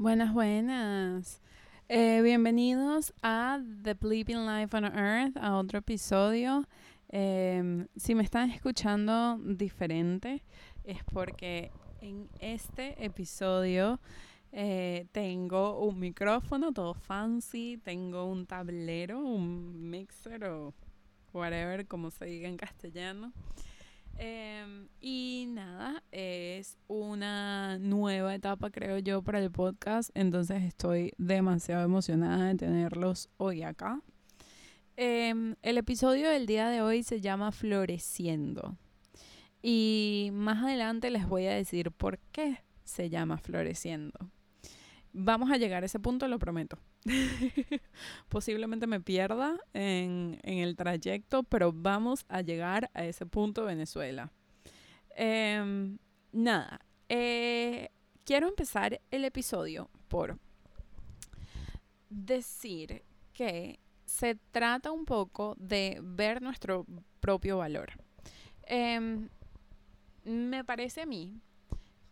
Buenas, buenas. Eh, bienvenidos a The Bleeping Life on Earth, a otro episodio. Em, si me están escuchando diferente, es porque en este episodio eh, tengo un micrófono todo fancy, tengo un tablero, un mixer o whatever, como se diga en castellano. Em, y nada, es una nueva etapa, creo yo, para el podcast. Entonces estoy demasiado emocionada de tenerlos hoy acá. Em, el episodio del día de hoy se llama Floreciendo. Y más adelante les voy a decir por qué se llama Floreciendo. Vamos a llegar a ese punto, lo prometo. Posiblemente me pierda en, el trayecto, pero vamos a llegar a ese punto Venezuela. Em, nada, eh, quiero empezar el episodio por decir que se trata un poco de ver nuestro propio valor. Em, me parece a mí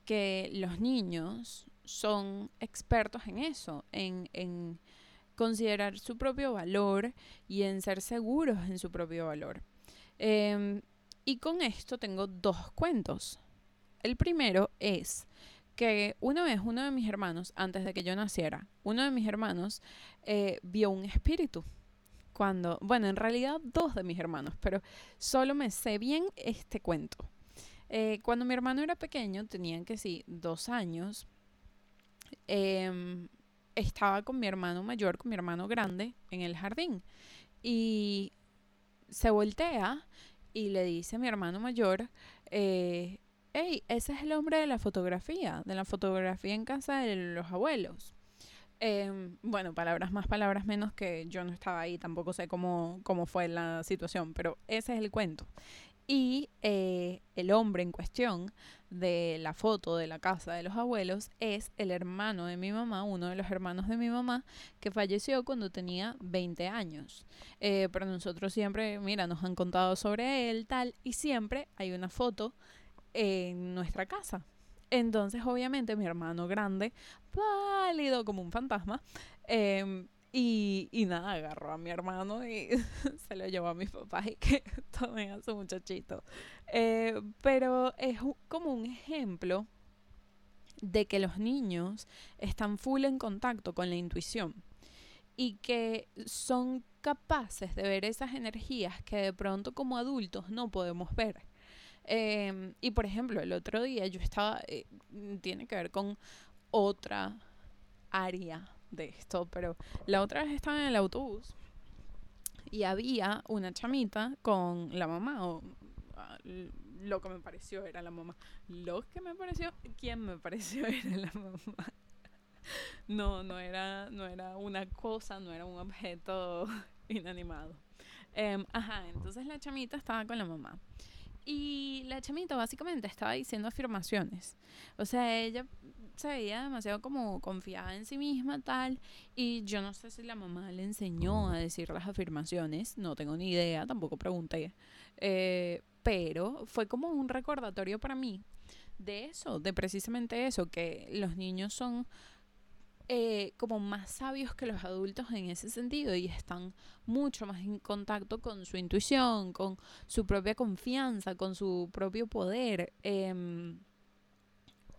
que los niños son expertos en eso, en, considerar su propio valor y en ser seguros en su propio valor. Em, y con esto tengo dos cuentos. El primero es que una vez uno de mis hermanos, antes de que yo naciera, uno de mis hermanos eh, vio un espíritu. Cuando, bueno, en realidad dos de mis hermanos, pero solo me sé bien este cuento. Eh, cuando mi hermano era pequeño, tenían que sí, dos años, Em, estaba con mi hermano mayor, con mi hermano grande, en el jardín. Y se voltea y le dice a mi hermano mayor, eh, hey, ese es el hombre de la fotografía, de la fotografía en casa de los abuelos. Em, bueno, palabras más, palabras menos que yo no estaba ahí, tampoco sé cómo, cómo fue la situación, pero ese es el cuento. Y eh, el hombre en cuestión de la foto de la casa de los abuelos es el hermano de mi mamá, uno de los hermanos de mi mamá, que falleció cuando tenía 20 años. Eh, pero nosotros siempre, mira, nos han contado sobre él, tal, y siempre hay una foto en nuestra casa. Entonces, obviamente, mi hermano grande, pálido como un fantasma, eh, y, nada, agarró a mi hermano y se lo llevó a mis papás y que tomen a su muchachito. Eh, pero es como un ejemplo de que los niños están full en contacto con la intuición y que son capaces de ver esas energías que de pronto como adultos no podemos ver. Em, y por ejemplo, el otro día yo estaba, eh, tiene que ver con otra área de esto, pero la otra vez estaba en el autobús y había una chamita con la mamá, o ah, lo que me pareció era la mamá. Lo que me pareció, ¿quién me pareció era la mamá? No, no era, no era una cosa, no era un objeto inanimado. Em, ajá, entonces la chamita estaba con la mamá. Y la chamita básicamente estaba diciendo afirmaciones. O sea, ella se veía demasiado como confiada en sí misma, tal. Y yo no sé si la mamá le enseñó a decir las afirmaciones, no tengo ni idea, tampoco pregunté. Eh, pero fue como un recordatorio para mí de eso, de precisamente eso, que los niños son eh, como más sabios que los adultos en ese sentido y están mucho más en contacto con su intuición, con su propia confianza, con su propio poder. Eh,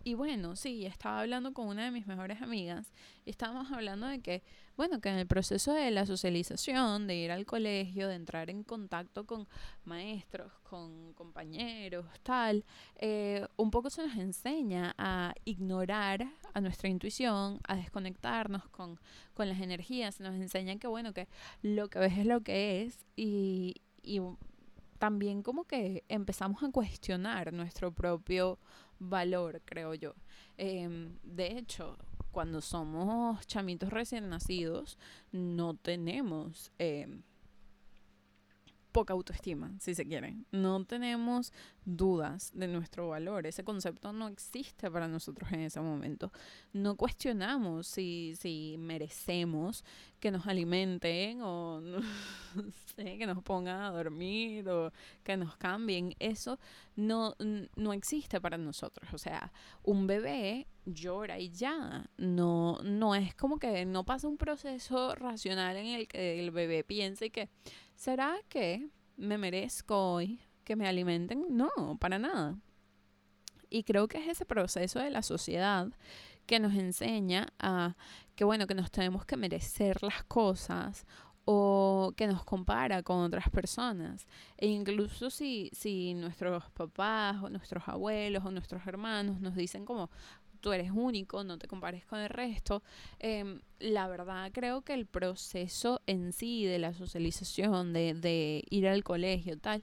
y bueno, sí, estaba hablando con una de mis mejores amigas y estábamos hablando de que, bueno, que en el proceso de la socialización, de ir al colegio, de entrar en contacto con maestros, con compañeros, tal, eh, un poco se nos enseña a ignorar a nuestra intuición, a desconectarnos con, con las energías, se nos enseña que, bueno, que lo que ves es lo que es y, y también como que empezamos a cuestionar nuestro propio valor, creo yo. Em, de hecho, cuando somos chamitos recién nacidos, no tenemos em, poca autoestima, si se quiere. No tenemos dudas de nuestro valor. Ese concepto no existe para nosotros en ese momento. No cuestionamos si, si merecemos que nos alimenten o que nos pongan a dormir o que nos cambien. Eso no, no existe para nosotros. O sea, un bebé llora y ya. No, no es como que no pasa un proceso racional en el que el bebé piense que ¿será que me merezco hoy que me alimenten? No, para nada. Y creo que es ese proceso de la sociedad que nos enseña a que bueno, que nos tenemos que merecer las cosas o que nos compara con otras personas. E incluso si, si nuestros papás o nuestros abuelos o nuestros hermanos nos dicen como, tú eres único, no te compares con el resto. Em, la verdad creo que el proceso en sí de la socialización, de, de ir al colegio, tal,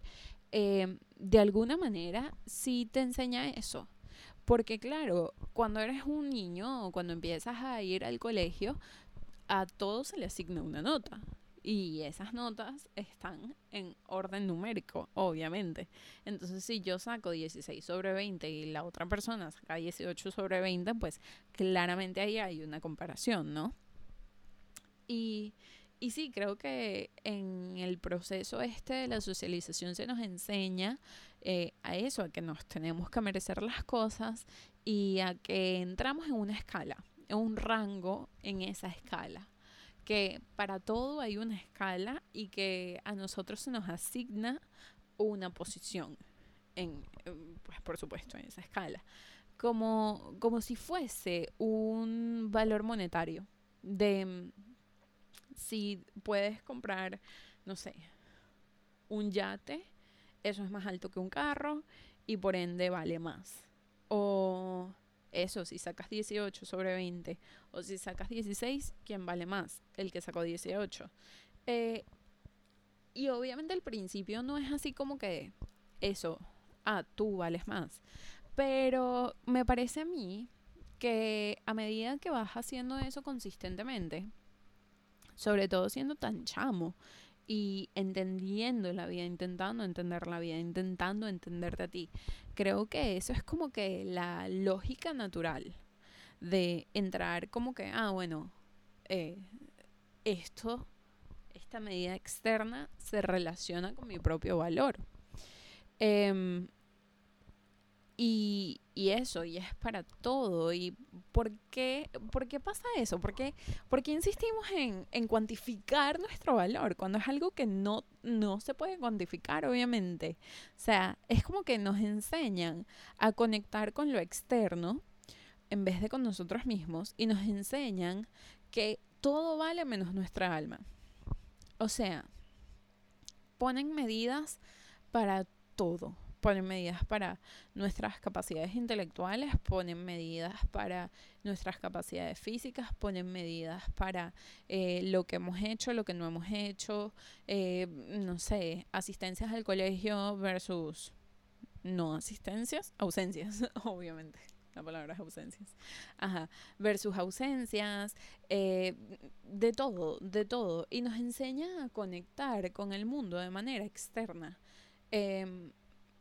em, de alguna manera sí te enseña eso. Porque claro, cuando eres un niño o cuando empiezas a ir al colegio, a todos se le asigna una nota. Y esas notas están en orden numérico, obviamente. Entonces, si yo saco 16 sobre 20 y la otra persona saca 18 sobre 20, pues claramente ahí hay una comparación, ¿no? Y, y sí, creo que en el proceso este de la socialización se nos enseña eh, a eso, a que nos tenemos que merecer las cosas y a que entramos en una escala, en un rango en esa escala que para todo hay una escala y que a nosotros se nos asigna una posición, en, pues por supuesto, en esa escala, como, como si fuese un valor monetario de si puedes comprar, no sé, un yate, eso es más alto que un carro y por ende vale más. O eso, si sacas 18 sobre 20 o si sacas 16, ¿quién vale más? El que sacó 18. Eh, y obviamente al principio no es así como que eso, ah, tú vales más. Pero me parece a mí que a medida que vas haciendo eso consistentemente, sobre todo siendo tan chamo, y entendiendo la vida, intentando entender la vida, intentando entenderte a ti. Creo que eso es como que la lógica natural de entrar como que, ah, bueno, eh, esto, esta medida externa se relaciona con mi propio valor. Em, y, y, eso, y es para todo. ¿Y por qué, por qué pasa eso? ¿Por qué, por qué insistimos en, en, cuantificar nuestro valor cuando es algo que no, no se puede cuantificar, obviamente? O sea, es como que nos enseñan a conectar con lo externo en vez de con nosotros mismos y nos enseñan que todo vale menos nuestra alma. O sea, ponen medidas para todo ponen medidas para nuestras capacidades intelectuales, ponen medidas para nuestras capacidades físicas, ponen medidas para eh, lo que hemos hecho, lo que no hemos hecho, eh, no sé, asistencias al colegio versus no asistencias, ausencias, obviamente. La palabra es ausencias. Ajá. Versus ausencias, eh, de todo, de todo. Y nos enseña a conectar con el mundo de manera externa. Em,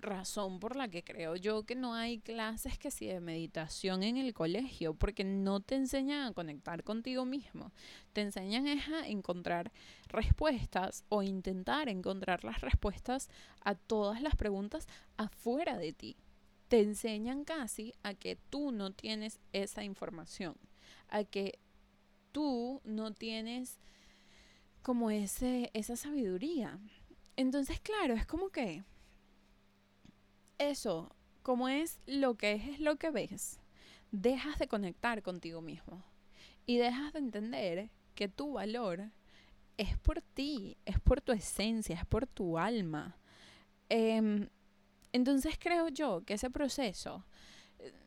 razón por la que creo yo que no hay clases que sí de meditación en el colegio, porque no te enseñan a conectar contigo mismo, te enseñan a encontrar respuestas o intentar encontrar las respuestas a todas las preguntas afuera de ti. Te enseñan casi a que tú no tienes esa información, a que tú no tienes como ese, esa sabiduría. Entonces, claro, es como que eso, como es lo que es, es lo que ves, dejas de conectar contigo mismo y dejas de entender que tu valor es por ti, es por tu esencia, es por tu alma. Em, entonces creo yo que ese proceso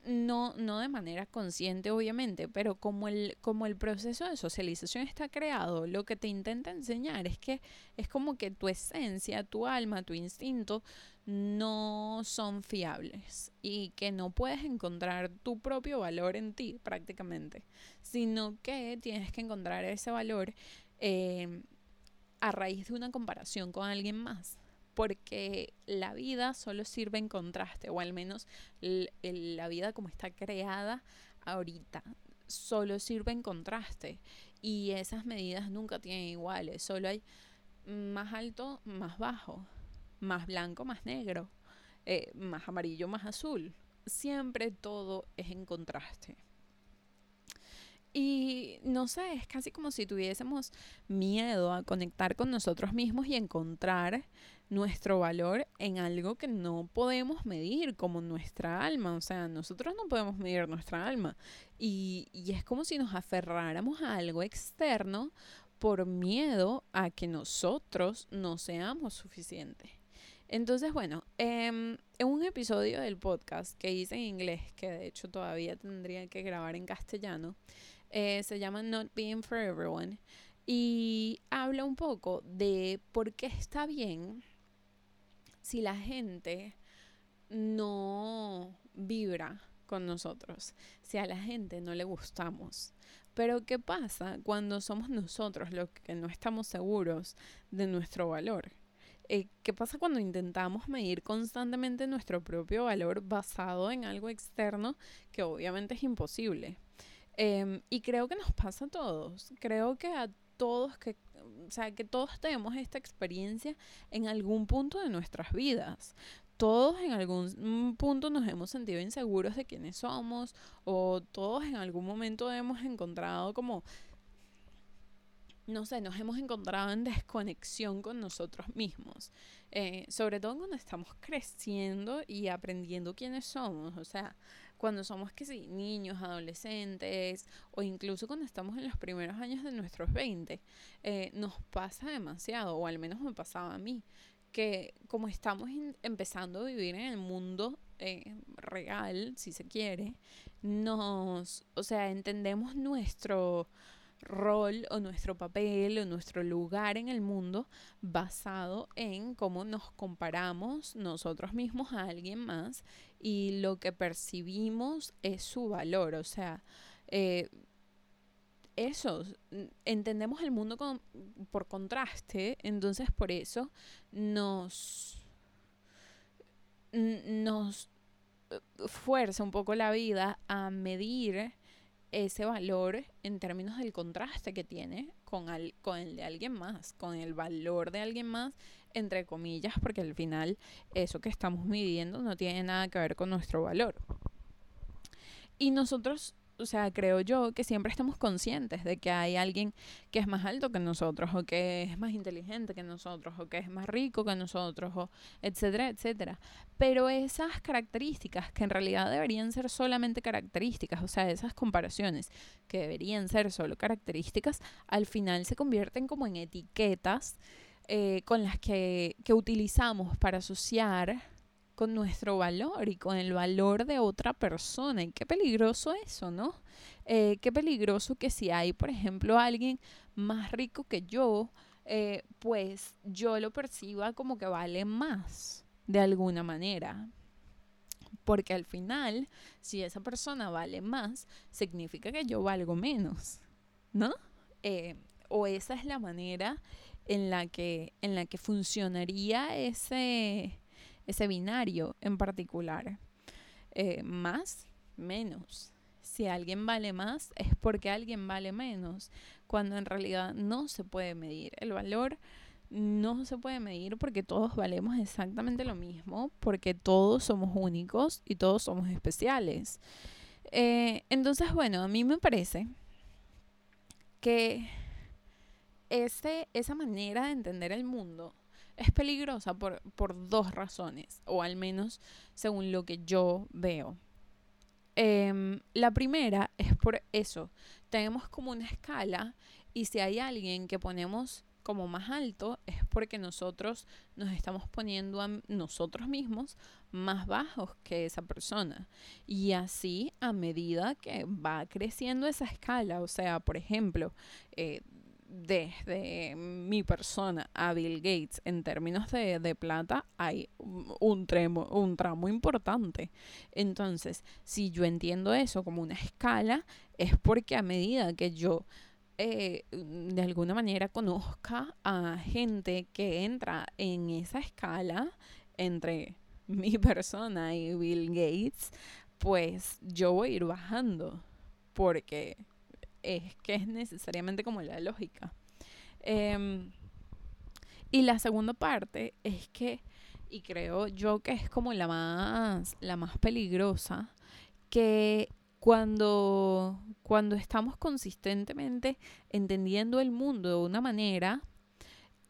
no, no de manera consciente obviamente, pero como el, como el proceso de socialización está creado, lo que te intenta enseñar es que es como que tu esencia, tu alma, tu instinto no son fiables y que no puedes encontrar tu propio valor en ti prácticamente, sino que tienes que encontrar ese valor eh, a raíz de una comparación con alguien más porque la vida solo sirve en contraste, o al menos la vida como está creada ahorita, solo sirve en contraste. Y esas medidas nunca tienen iguales, solo hay más alto, más bajo, más blanco, más negro, eh, más amarillo, más azul. Siempre todo es en contraste. Y no sé, es casi como si tuviésemos miedo a conectar con nosotros mismos y encontrar nuestro valor en algo que no podemos medir, como nuestra alma. O sea, nosotros no podemos medir nuestra alma. Y, y es como si nos aferráramos a algo externo por miedo a que nosotros no seamos suficientes. Entonces, bueno, em, en un episodio del podcast que hice en inglés, que de hecho todavía tendría que grabar en castellano, eh, se llama Not Being for Everyone, y habla un poco de por qué está bien si la gente no vibra con nosotros, si a la gente no le gustamos. Pero ¿qué pasa cuando somos nosotros los que no estamos seguros de nuestro valor? Eh, ¿Qué pasa cuando intentamos medir constantemente nuestro propio valor basado en algo externo que obviamente es imposible? Em, y creo que nos pasa a todos. Creo que a todos que o sea, que todos tenemos esta experiencia en algún punto de nuestras vidas. Todos en algún punto nos hemos sentido inseguros de quiénes somos o todos en algún momento hemos encontrado como no sé, nos hemos encontrado en desconexión con nosotros mismos. Eh, sobre todo cuando estamos creciendo y aprendiendo quiénes somos. O sea, cuando somos que sí, niños, adolescentes o incluso cuando estamos en los primeros años de nuestros 20, eh, nos pasa demasiado, o al menos me pasaba a mí, que como estamos empezando a vivir en el mundo eh, real, si se quiere, nos, o sea, entendemos nuestro rol o nuestro papel o nuestro lugar en el mundo basado en cómo nos comparamos nosotros mismos a alguien más y lo que percibimos es su valor. O sea, eh, eso, entendemos el mundo por contraste, entonces por eso nos, nos eh, fuerza un poco la vida a medir ese valor en términos del contraste que tiene con, con el de alguien más, con el valor de alguien más, entre comillas, porque al final eso que estamos midiendo no tiene nada que ver con nuestro valor. Y nosotros o sea, creo yo que siempre estamos conscientes de que hay alguien que es más alto que nosotros, o que es más inteligente que nosotros, o que es más rico que nosotros, o etcétera, etcétera. Pero esas características, que en realidad deberían ser solamente características, o sea, esas comparaciones que deberían ser solo características, al final se convierten como en etiquetas eh, con las que, que utilizamos para asociar con nuestro valor y con el valor de otra persona. Y qué peligroso eso, ¿no? Eh, qué peligroso que si hay, por ejemplo, alguien más rico que yo, eh, pues yo lo perciba como que vale más, de alguna manera. Porque al final, si esa persona vale más, significa que yo valgo menos, ¿no? Eh, o esa es la manera en la que, en la que funcionaría ese, ese binario en particular. Eh, más, menos. Si alguien vale más es porque alguien vale menos, cuando en realidad no se puede medir. El valor no se puede medir porque todos valemos exactamente lo mismo, porque todos somos únicos y todos somos especiales. Eh, entonces, bueno, a mí me parece que ese, esa manera de entender el mundo es peligrosa por, dos razones, o al menos según lo que yo veo. Em, la primera es por eso, tenemos como una escala y si hay alguien que ponemos como más alto es porque nosotros nos estamos poniendo a nosotros mismos más bajos que esa persona. Y así a medida que va creciendo esa escala, o sea, por ejemplo, eh, desde mi persona a Bill Gates en términos de, plata hay un, tremo, un tramo importante. Entonces, si yo entiendo eso como una escala, es porque a medida que yo eh, de alguna manera conozca a gente que entra en esa escala entre mi persona y Bill Gates, pues yo voy a ir bajando porque es que es necesariamente como la lógica. Em, y la segunda parte es que, y creo yo que es como la más, la más peligrosa, que cuando, cuando estamos consistentemente entendiendo el mundo de una manera,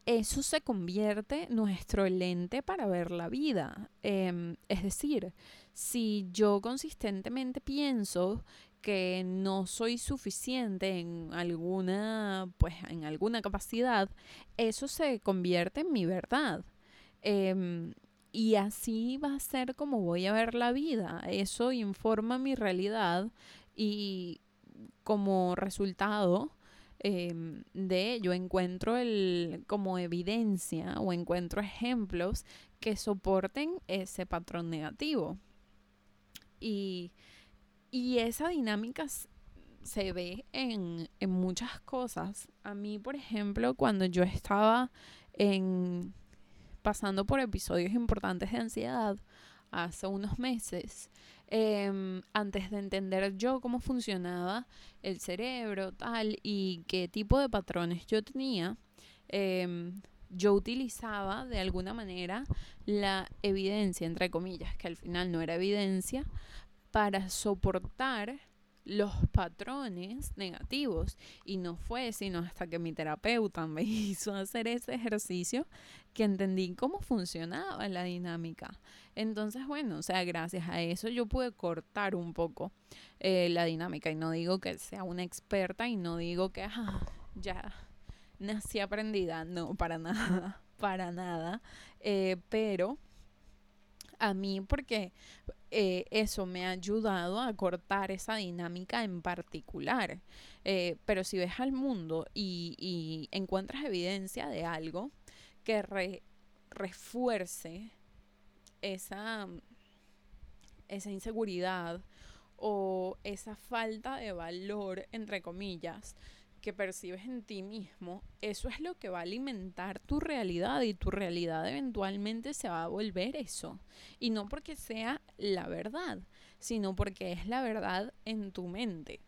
eso se convierte nuestro lente para ver la vida. Em, es decir, si yo consistentemente pienso que no soy suficiente en alguna, pues, en alguna capacidad, eso se convierte en mi verdad. Em, y así va a ser como voy a ver la vida. Eso informa mi realidad y como resultado em, de ello encuentro el, como evidencia o encuentro ejemplos que soporten ese patrón negativo. Y, y esa dinámica se ve en, en muchas cosas. A mí, por ejemplo, cuando yo estaba en pasando por episodios importantes de ansiedad hace unos meses, em, antes de entender yo cómo funcionaba el cerebro, tal, y qué tipo de patrones yo tenía, em, yo utilizaba de alguna manera la evidencia, entre comillas, que al final no era evidencia, para soportar los patrones negativos. Y no fue sino hasta que mi terapeuta me hizo hacer ese ejercicio que entendí cómo funcionaba la dinámica. Entonces, bueno, o sea, gracias a eso yo pude cortar un poco eh, la dinámica. Y no digo que sea una experta y no digo que ah, ya nací aprendida. No, para nada, para nada. Eh, pero a mí porque eh, eso me ha ayudado a cortar esa dinámica en particular. Eh, pero si ves al mundo y, encuentras evidencia de algo que refuerce esa, esa inseguridad o esa falta de valor, entre comillas, que percibes en ti mismo, eso es lo que va a alimentar tu realidad y tu realidad eventualmente se va a volver eso. Y no porque sea la verdad, sino porque es la verdad en tu mente.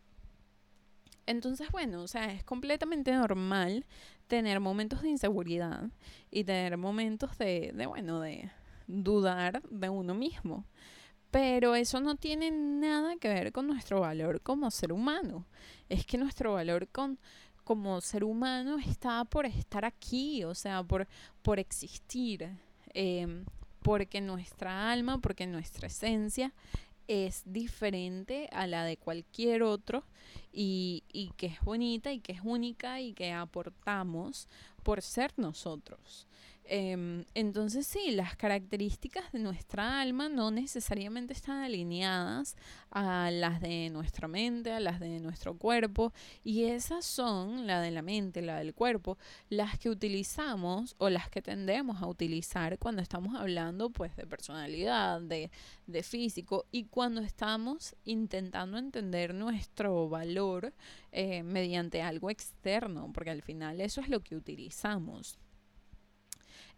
Entonces, bueno, o sea, es completamente normal tener momentos de inseguridad y tener momentos de, de bueno, de dudar de uno mismo. Pero eso no tiene nada que ver con nuestro valor como ser humano. Es que nuestro valor con, como ser humano está por estar aquí, o sea, por, por existir. Em, porque nuestra alma, porque nuestra esencia es diferente a la de cualquier otro y, y que es bonita y que es única y que aportamos por ser nosotros. Em, entonces sí, las características de nuestra alma no necesariamente están alineadas a las de nuestra mente, a las de nuestro cuerpo, y esas son, la de la mente, la del cuerpo, las que utilizamos o las que tendemos a utilizar cuando estamos hablando pues de personalidad, de, físico, y cuando estamos intentando entender nuestro valor eh, mediante algo externo, porque al final eso es lo que utilizamos.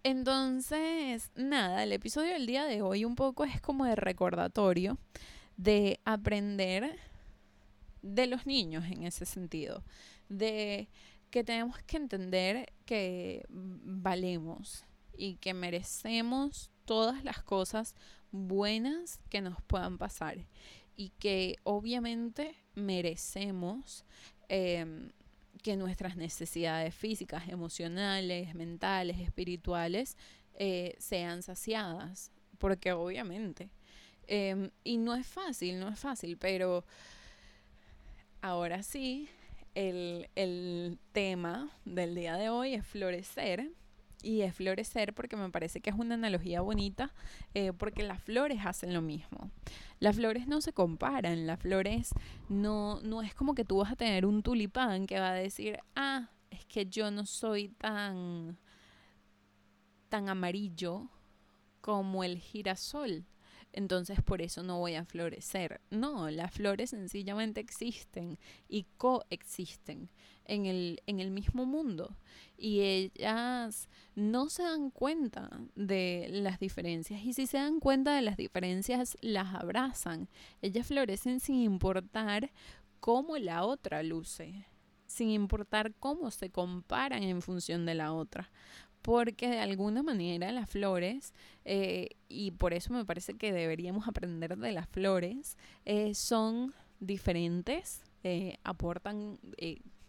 Entonces, nada, el episodio del día de hoy un poco es como de recordatorio de aprender de los niños en ese sentido, de que tenemos que entender que valemos y que merecemos todas las cosas buenas que nos puedan pasar y que obviamente merecemos em, que nuestras necesidades físicas, emocionales, mentales, espirituales eh, sean saciadas, porque obviamente. Em, y no es fácil, no es fácil, pero ahora sí, el, el tema del día de hoy es florecer y es florecer porque me parece que es una analogía bonita eh, porque las flores hacen lo mismo. Las flores no se comparan, las flores no, no es como que tú vas a tener un tulipán que va a decir, ah, es que yo no soy tan, tan amarillo como el girasol. Entonces por eso no voy a florecer. No, las flores sencillamente existen y coexisten en el, en el mismo mundo y ellas no se dan cuenta de las diferencias y si se dan cuenta de las diferencias las abrazan. Ellas florecen sin importar cómo la otra luce, sin importar cómo se comparan en función de la otra porque de alguna manera las flores, eh, y por eso me parece que deberíamos aprender de las flores, eh, son diferentes, eh, aportan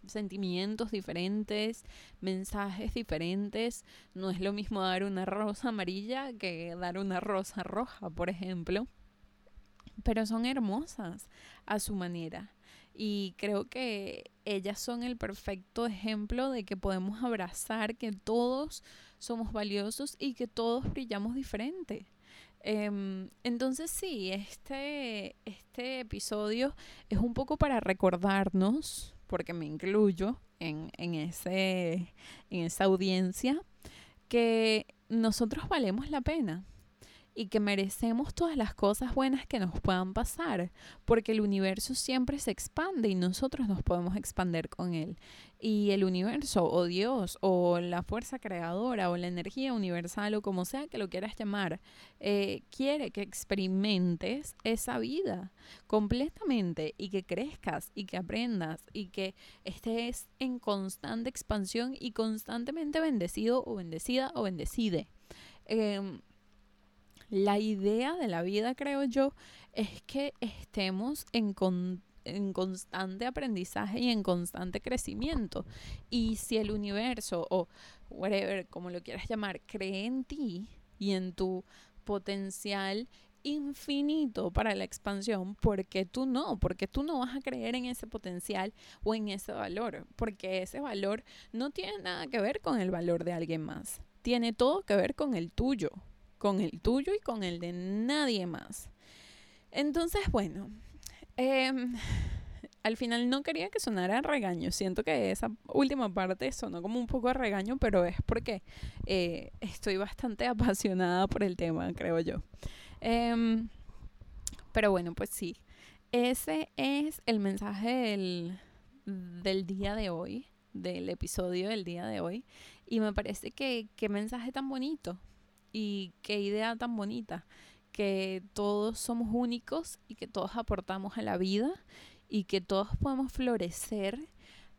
sentimientos diferentes, mensajes diferentes. No es lo mismo dar una rosa amarilla que dar una rosa roja, por ejemplo. Pero son hermosas a su manera. Y creo que ellas son el perfecto ejemplo de que podemos abrazar que todos somos valiosos y que todos brillamos diferente. Em, entonces sí, este, este episodio es un poco para recordarnos, porque me incluyo en, en, ese, en esa audiencia, que nosotros valemos la pena y que merecemos todas las cosas buenas que nos puedan pasar, porque el universo siempre se expande y nosotros nos podemos expander con él. Y el universo o Dios o la fuerza creadora o la energía universal o como sea que lo quieras llamar, eh, quiere que experimentes esa vida completamente y que crezcas y que aprendas y que estés en constante expansión y constantemente bendecido o bendecida o bendecide. Em, la idea de la vida, creo yo, es que estemos en, en constante aprendizaje y en constante crecimiento. Y si el universo o whatever, como lo quieras llamar, cree en ti y en tu potencial infinito para la expansión, porque tú no, porque tú no vas a creer en ese potencial o en ese valor, porque ese valor no tiene nada que ver con el valor de alguien más, tiene todo que ver con el tuyo con el tuyo y con el de nadie más. Entonces, bueno, em, al final no quería que sonara regaño. Siento que esa última parte sonó como un poco de regaño, pero es porque eh, estoy bastante apasionada por el tema, creo yo. Em, pero bueno, pues sí, ese es el mensaje del, del día de hoy, del episodio del día de hoy. Y me parece que qué mensaje tan bonito, y qué idea tan bonita, que todos somos únicos y que todos aportamos a la vida y que todos podemos florecer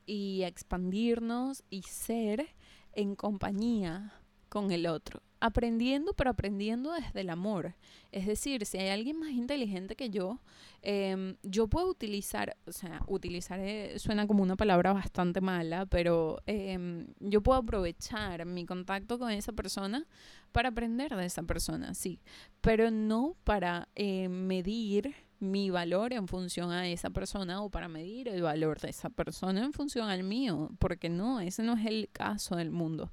y expandirnos y ser en compañía con el otro aprendiendo, pero aprendiendo desde el amor. Es decir, si hay alguien más inteligente que yo, em, yo puedo utilizar, o sea, utilizar eh, suena como una palabra bastante mala, pero em, yo puedo aprovechar mi contacto con esa persona para aprender de esa persona, sí, pero no para eh, medir mi valor en función a esa persona o para medir el valor de esa persona en función al mío, porque no, ese no es el caso del mundo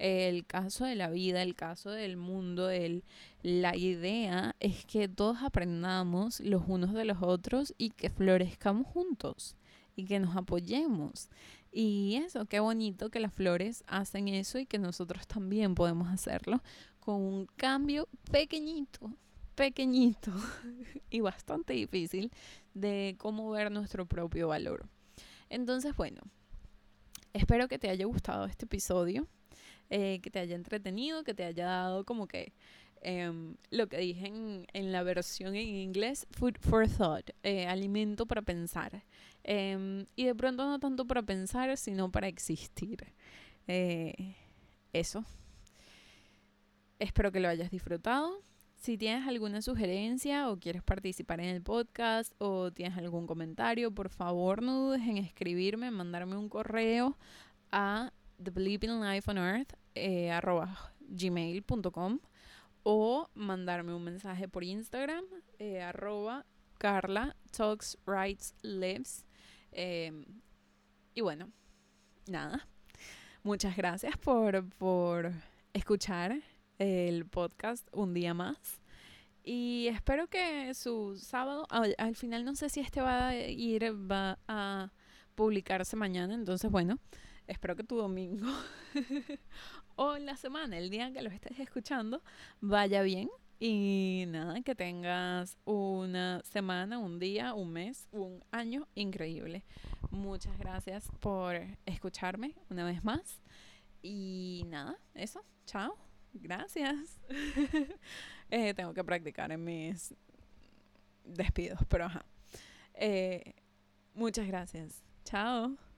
el caso de la vida, el caso del mundo, el, la idea es que todos aprendamos los unos de los otros y que florezcamos juntos y que nos apoyemos. Y eso, qué bonito que las flores hacen eso y que nosotros también podemos hacerlo con un cambio pequeñito, pequeñito y bastante difícil de cómo ver nuestro propio valor. Entonces, bueno, espero que te haya gustado este episodio. Eh, que te haya entretenido, que te haya dado como que em, lo que dije en, la versión en inglés, food for thought, eh, alimento para pensar. Em, y de pronto no tanto para pensar, sino para existir. Eh, eso. Espero que lo hayas disfrutado. Si tienes alguna sugerencia o quieres participar en el podcast o tienes algún comentario, por favor no dudes en escribirme, mandarme un correo a The Life on Earth eh, arroba gmail.com o mandarme un mensaje por Instagram eh, arroba Carla Talks Writes Lives. Em, y bueno nada. Muchas gracias por, por escuchar el podcast un día más. Y espero que su sábado al, al final no sé si este va a ir va a publicarse mañana entonces bueno espero que tu domingo o la semana, el día en que lo estés escuchando, vaya bien Y nada, que tengas una semana, un día, un mes, un año increíble. Muchas gracias por escucharme una vez más. Y nada, eso. Chao. Gracias. Eh, tengo que practicar en mis despidos, pero ajá. Eh, muchas gracias. Chao.